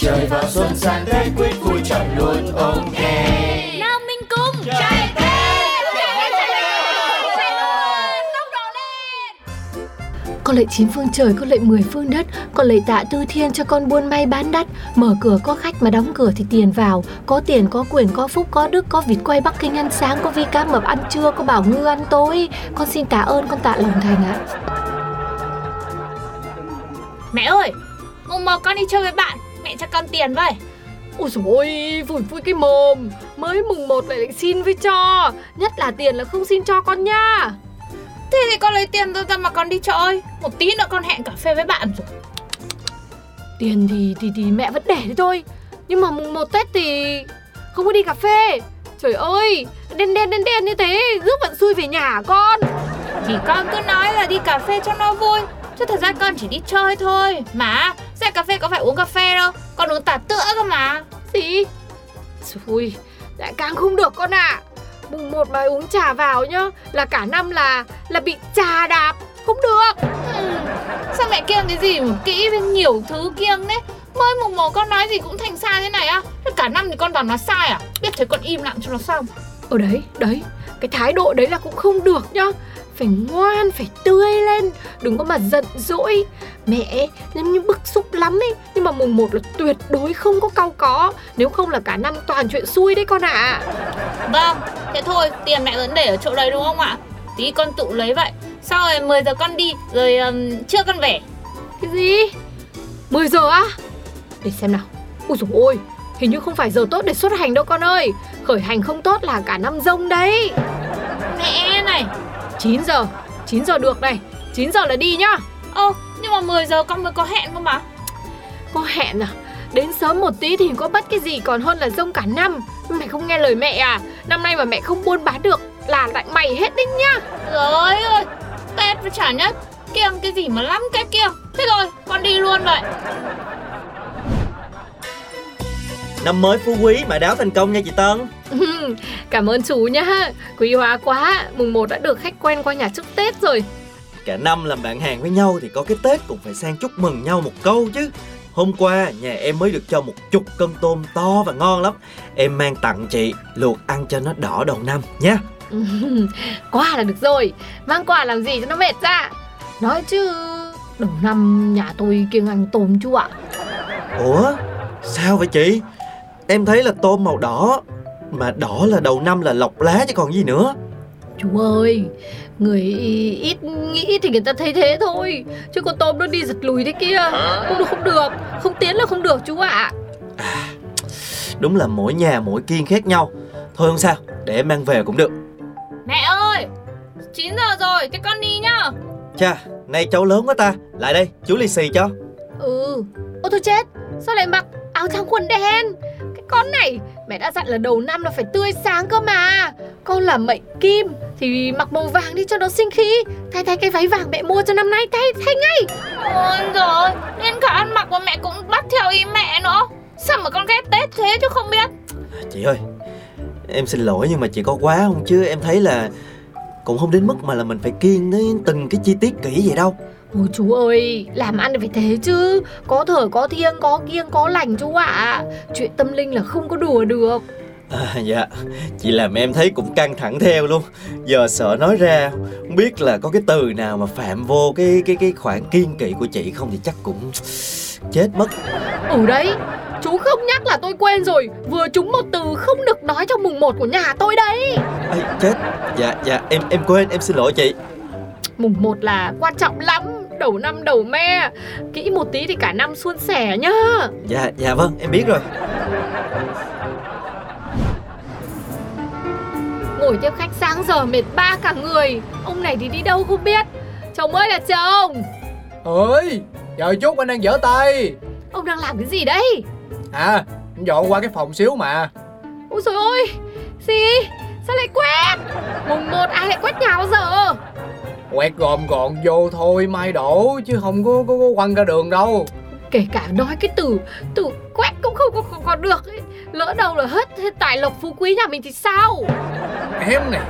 Trời vào xuân sang Tết quyết vui chọn luôn ok Nào mình cùng Chạy Con lệ chín phương trời, con lệ mười phương đất. Con lệ tạ tư thiên cho con buôn may bán đắt. Mở cửa có khách mà đóng cửa thì tiền vào. Có tiền, có quyền, có phúc, có đức Có vịt quay Bắc Kinh ăn sáng Có vi cá mập ăn trưa, có bảo ngư ăn tối. Con xin tạ ơn, con tạ lòng thành ạ. Mẹ ơi Mùng một con đi chơi với bạn Mẹ cho con tiền với Ôi dồi ôi, vui vui cái mồm. Mới mùng một lại định xin với cho. Nhất là tiền là không xin cho con nha. Thế thì con lấy tiền ra mà con đi chơi Một tí nữa con hẹn cà phê với bạn rồi. Tiền thì thì thì mẹ vẫn để đấy thôi. Nhưng mà mùng một Tết thì không có đi cà phê. Trời ơi, đen đen đen đen như thế Giúp vận xui về nhà con. Thì con cứ nói là đi cà phê cho nó vui Chứ thật ra con chỉ đi chơi thôi. Mà ra cà phê có phải uống cà phê đâu. Con uống tả tữa cơ mà. Gì? Xui, lại càng không được con ạ. Mùng một mà uống trà vào nhá Là cả năm là là bị trà đạp. Không được. Ừ. Sao mẹ kiêng cái gì mà kỹ với nhiều thứ kiêng đấy Mới mùng một con nói gì cũng thành sai thế này á. Thế cả năm thì con toàn nói sai à? Biết thế con im lặng cho nó xong. Ở đấy, đấy. Cái thái độ đấy là cũng không được nhá phải ngoan, phải tươi lên Đừng có mà giận dỗi. Mẹ giống như bức xúc lắm ấy Nhưng mà mùng 1 là tuyệt đối không có cau có. Nếu không là cả năm toàn chuyện xui đấy con ạ. À. Vâng, thế thôi tiền mẹ vẫn để ở chỗ đấy đúng không ạ? Tí con tự lấy vậy. Sau rồi 10 giờ con đi Rồi um, trưa con về. Cái gì? 10 giờ á? Để xem nào. Ui dồi ôi Hình như không phải giờ tốt để xuất hành đâu con ơi. Khởi hành không tốt là cả năm rông đấy. Mẹ này 9 giờ. 9 giờ được này. 9 giờ là đi nhá. Ồ nhưng mà 10 giờ con mới có hẹn cơ mà. Có hẹn à? Đến sớm một tí thì có bắt cái gì còn hơn là rông cả năm. Mày không nghe lời mẹ à? Năm nay mà mẹ không buôn bán được Là tại mày hết đinh nhá. Rồi ơi Tết với trả nhất Kiêng cái gì mà lắm cái kiêng Thế rồi con đi luôn vậy Năm mới phú quý mà đáo thành công nha chị Tân. Cảm ơn chú nhá. Quý hóa quá Mùng 1 đã được khách quen qua nhà chúc Tết rồi. Cả năm làm bạn hàng với nhau thì có cái Tết cũng phải sang chúc mừng nhau một câu chứ. Hôm qua nhà em mới được cho một chục cân tôm to và ngon lắm. Em mang tặng chị luộc ăn cho nó đỏ đầu năm nha Quà là được rồi. Mang quà làm gì cho nó mệt ra? Nói chứ Đầu năm nhà tôi kiêng ăn tôm chú ạ. Ủa sao vậy chị Em thấy là tôm màu đỏ Mà đỏ là đầu năm là lọc lá chứ còn gì nữa. Chú ơi Người ít nghĩ thì người ta thấy thế thôi. Chứ con tôm nó đi giật lùi thế kia. Không được không được. Không tiến là không được chú ạ. À, Đúng là mỗi nhà mỗi kiêng khác nhau. Thôi không sao Để em mang về cũng được. Mẹ ơi 9 giờ rồi thế con đi nhá. Chà Nay cháu lớn quá ta. Lại đây chú lì xì cho. Ừ. Ô thôi chết. Sao lại mặc áo trắng quần đen con này. Mẹ đã dặn là đầu năm là phải tươi sáng cơ mà. Con là mệnh kim Thì mặc màu vàng đi cho nó sinh khí. Thay thay cái váy vàng mẹ mua cho năm nay Thay thay ngay. Ôi rồi Đến cả ăn mặc của mẹ cũng bắt theo ý mẹ nữa. Sao mà con ghét Tết thế chứ không biết? Chị ơi Em xin lỗi nhưng mà chị có quá không? Chứ Em thấy là cũng không đến mức mà là mình phải kiêng đến từng cái chi tiết kỹ vậy đâu Ôi chú ơi, làm ăn phải thế chứ. Có thở, có thiêng, có kiêng, có lành chú ạ. À. Chuyện tâm linh là không có đùa được. À, dạ, chị làm em thấy cũng căng thẳng theo luôn. Giờ sợ nói ra Không biết là có cái từ nào mà phạm vô cái cái cái khoản kiên kỵ của chị không Thì chắc cũng chết mất. Ừ đấy, chú không nhắc là tôi quên rồi. Vừa trúng một từ không được nói trong mùng 1 của nhà tôi đấy. Ê, chết, dạ, dạ, em em quên, em xin lỗi chị Mùng 1 là quan trọng lắm Đầu năm đầu me. Kỹ một tí thì cả năm suôn sẻ nhá. Dạ dạ vâng em biết rồi. Ngồi tiếp khách sáng giờ mệt ba cả người. Ông này thì đi đâu không biết. Chồng ơi là chồng. Ơi chờ chút anh đang dở tay. Ông đang làm cái gì đấy? À anh dọn qua cái phòng xíu mà. Ôi trời ơi Gì? Sao lại quét? Mùng một ai lại quét nhà bao giờ quẹt gồm gọn vô thôi mai đổ chứ không có có, có quăng ra đường đâu. Kể cả nói cái từ Từ quét cũng không có còn, còn được ấy. Lỡ đâu là hết, hết tài lộc phú quý nhà mình thì sao? Em này.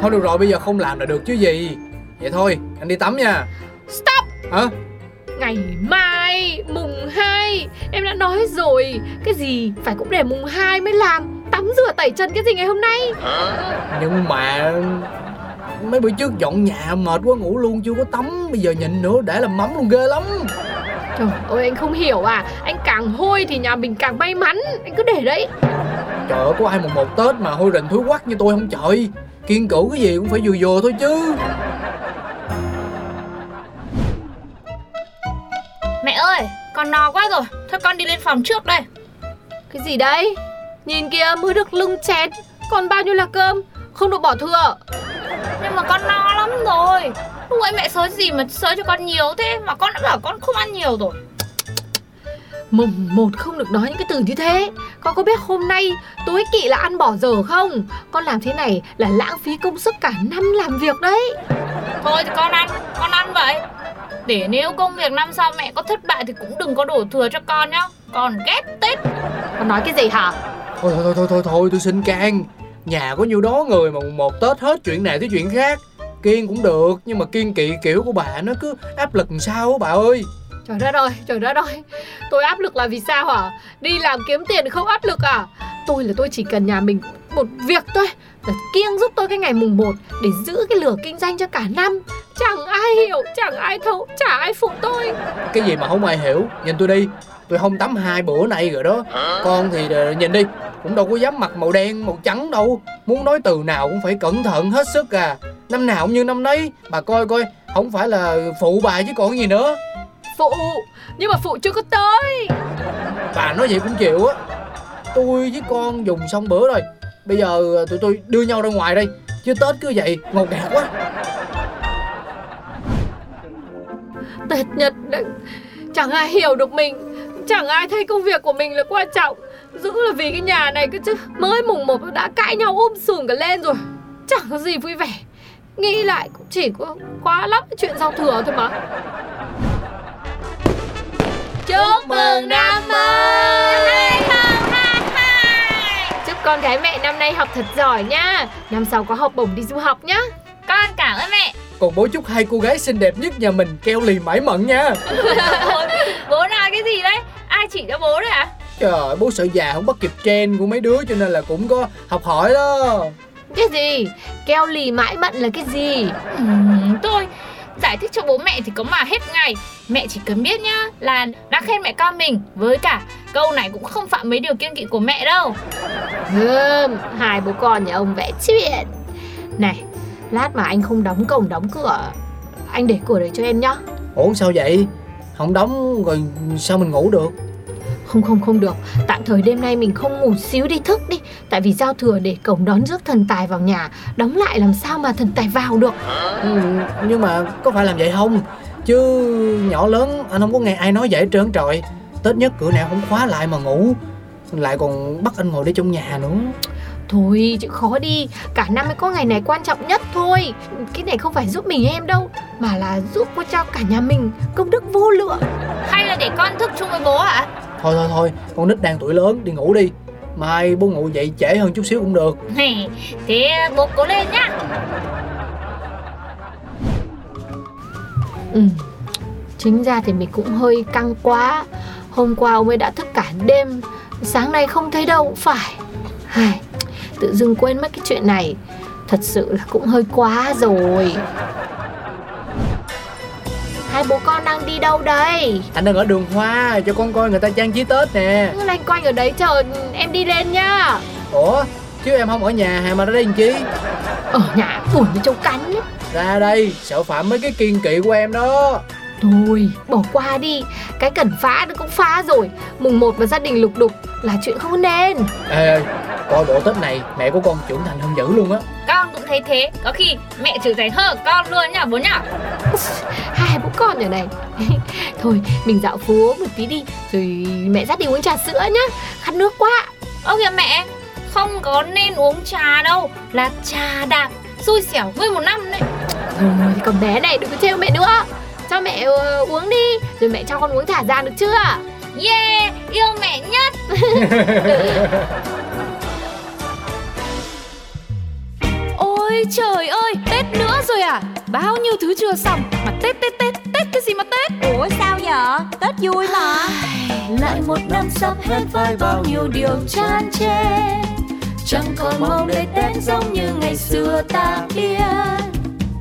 Thôi được rồi bây giờ không làm là được chứ gì. Vậy thôi anh đi tắm nha. Stop! Hả? Ngày mai mùng 2 Em đã nói rồi. Cái gì phải cũng để mùng 2 mới làm. Tắm rửa tẩy chân cái gì ngày hôm nay? Nhưng mà mấy bữa trước dọn nhà mệt quá ngủ luôn chưa có tắm. Bây giờ nhịn nữa để làm mắm luôn ghê lắm. Trời ơi anh không hiểu à. Anh càng hôi thì nhà mình càng may mắn. Anh cứ để đấy. Trời ơi có ai mùng một tết mà hôi rình thúi quắc như tôi không trời? Kiên cử cái gì cũng phải vừa vừa thôi chứ. Mẹ ơi, con no quá rồi. Thôi con đi lên phòng trước đây. Cái gì đấy? Nhìn kìa mới được lưng chén. Còn bao nhiêu là cơm? Không được bỏ thừa mà con no lắm rồi. Lúc ấy mẹ sới gì mà sới cho con nhiều thế mà con đã bảo con không ăn nhiều rồi. Mùng một không được nói những cái từ như thế Con có biết hôm nay tối kỵ là ăn bỏ dở không Con làm thế này là lãng phí công sức cả năm làm việc đấy Thôi thì con ăn, con ăn vậy. Để nếu công việc năm sau mẹ có thất bại thì cũng đừng có đổ thừa cho con nhá. Con ghét Tết. Con nói cái gì hả thôi thôi thôi thôi thôi tôi xin can nhà có nhiêu đó người mà mùng một tết hết chuyện này tới chuyện khác. Kiên cũng được nhưng mà kiên kỵ kiểu của bà nó cứ áp lực làm sao á bà ơi. Trời đất ơi, trời đất ơi. Tôi áp lực là vì sao hả? Đi làm kiếm tiền không áp lực à? Tôi là tôi chỉ cần nhà mình một việc thôi. Là kiêng giúp tôi cái ngày mùng 1 Để giữ cái lửa kinh doanh cho cả năm. Chẳng ai hiểu, chẳng ai thấu, chả ai phụ tôi. Cái gì mà không ai hiểu? Nhìn tôi đi. Tôi không tắm hai bữa nay rồi đó. Con thì ờ, nhìn đi cũng đâu có dám mặc màu đen màu trắng đâu. Muốn nói từ nào cũng phải cẩn thận hết sức à. Năm nào cũng như năm nấy. Bà coi coi không phải là phụ bà chứ còn gì nữa. Phụ, nhưng mà phụ chưa có tới. Bà nói vậy cũng chịu á. Tôi với con dùng xong bữa rồi. Bây giờ tụi tôi đưa nhau ra ngoài đây. Chứ tết cứ vậy ngột ngạt quá. Tết nhật Chẳng ai hiểu được mình. Chẳng ai thấy công việc của mình là quan trọng Giữ là vì cái nhà này cơ chứ. Mới mùng một đã cãi nhau um sùm cả lên rồi. Chẳng có gì vui vẻ. Nghĩ lại cũng chỉ có quá lắm chuyện giao thừa thôi mà. Chúc mừng năm mới. Chúc con gái mẹ năm nay học thật giỏi nha Năm sau có học bổng đi du học nhá. Con cảm ơn mẹ. còn bố chúc hai cô gái xinh đẹp nhất nhà mình keo lì mãi mận nha. Bố nói cái gì đấy? Ai chỉ cho bố đấy à? Trời bố sợ già không bắt kịp trend của mấy đứa cho nên là cũng có học hỏi đó. Cái gì? Keo lì mãi mận là cái gì? Ừm, tôi giải thích cho bố mẹ thì có mà hết ngày. Mẹ chỉ cần biết nhá là đã khen mẹ con mình. Với cả câu này cũng không phạm mấy điều kiêng kỵ của mẹ đâu. Hừm, hai bố con nhà ông vẽ chuyện. Này, lát mà anh không đóng cổng đóng cửa Anh để cửa đấy cho em nhá. Ủa sao vậy? Không đóng rồi sao mình ngủ được Không không không được. Tạm thời đêm nay mình không ngủ xíu đi thức đi. Tại vì giao thừa để cổng đón rước thần tài vào nhà. Đóng lại làm sao mà thần tài vào được? Ừ, nhưng mà có phải làm vậy không? Chứ nhỏ lớn anh không có nghe ai nói vậy trơn trời tết nhất cửa nào không khóa lại mà ngủ. Lại còn bắt anh ngồi đây trong nhà nữa. Thôi chịu khó đi. Cả năm mới có ngày này quan trọng nhất thôi. Cái này không phải giúp mình em đâu Mà là giúp cho cả nhà mình Công đức vô lượng. Hay là để con thức chung với bố hả? Thôi thôi thôi con nít đang tuổi lớn đi ngủ đi. Mai bố ngủ dậy trễ hơn chút xíu cũng được. Nè, Thế bố cố lên nhá Ừ. Chính ra thì mình cũng hơi căng quá. Hôm qua ông ấy đã thức cả đêm Sáng nay không thấy đâu cũng phải. Ai, Tự dưng quên mất cái chuyện này. Thật sự là cũng hơi quá rồi Hai bố con đang đi đâu đây? Anh đang ở đường hoa cho con coi người ta trang trí tết nè. Cứ loanh quanh ở đấy chờ em đi lên nhá. Ủa chứ em không ở nhà hà mà ra đây làm chi? Ở nhà buồn như cắn ấy. ra đây sợ phạm mấy cái kiên kỵ của em đó. Thôi, bỏ qua đi. Cái cần phá nó cũng phá rồi. Mùng 1 và gia đình lục đục là chuyện không nên. Ê ê Coi bộ Tết này mẹ của con trưởng thành hơn dữ luôn á Con cũng thấy thế. Có khi mẹ trưởng thành hơn con luôn nhá bố nhá. Hai bố con ở này. Thôi, mình dạo phố một tí đi Rồi mẹ dắt đi uống trà sữa nhá. Khát nước quá. Ơ kìa mẹ Không có nên uống trà đâu. Là trà đạp Xui xẻo nguyên một năm đấy. Thôi, còn bé này đừng có trêu mẹ nữa. Cho mẹ ờ, uống đi Rồi mẹ cho con uống thả ra được chưa? Yeah Yêu mẹ nhất Ôi trời ơi Tết nữa rồi à? Bao nhiêu thứ chưa xong Mà Tết Tết Tết Tết cái gì mà Tết? Ủa sao vậy? Tết vui mà. Lại một năm sắp hết với bao nhiêu điều chan chê. Chẳng còn mong đây Tết giống như ngày xưa ta biết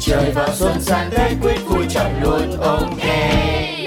trời vào xuân sang tết quyết vui chọn luôn ok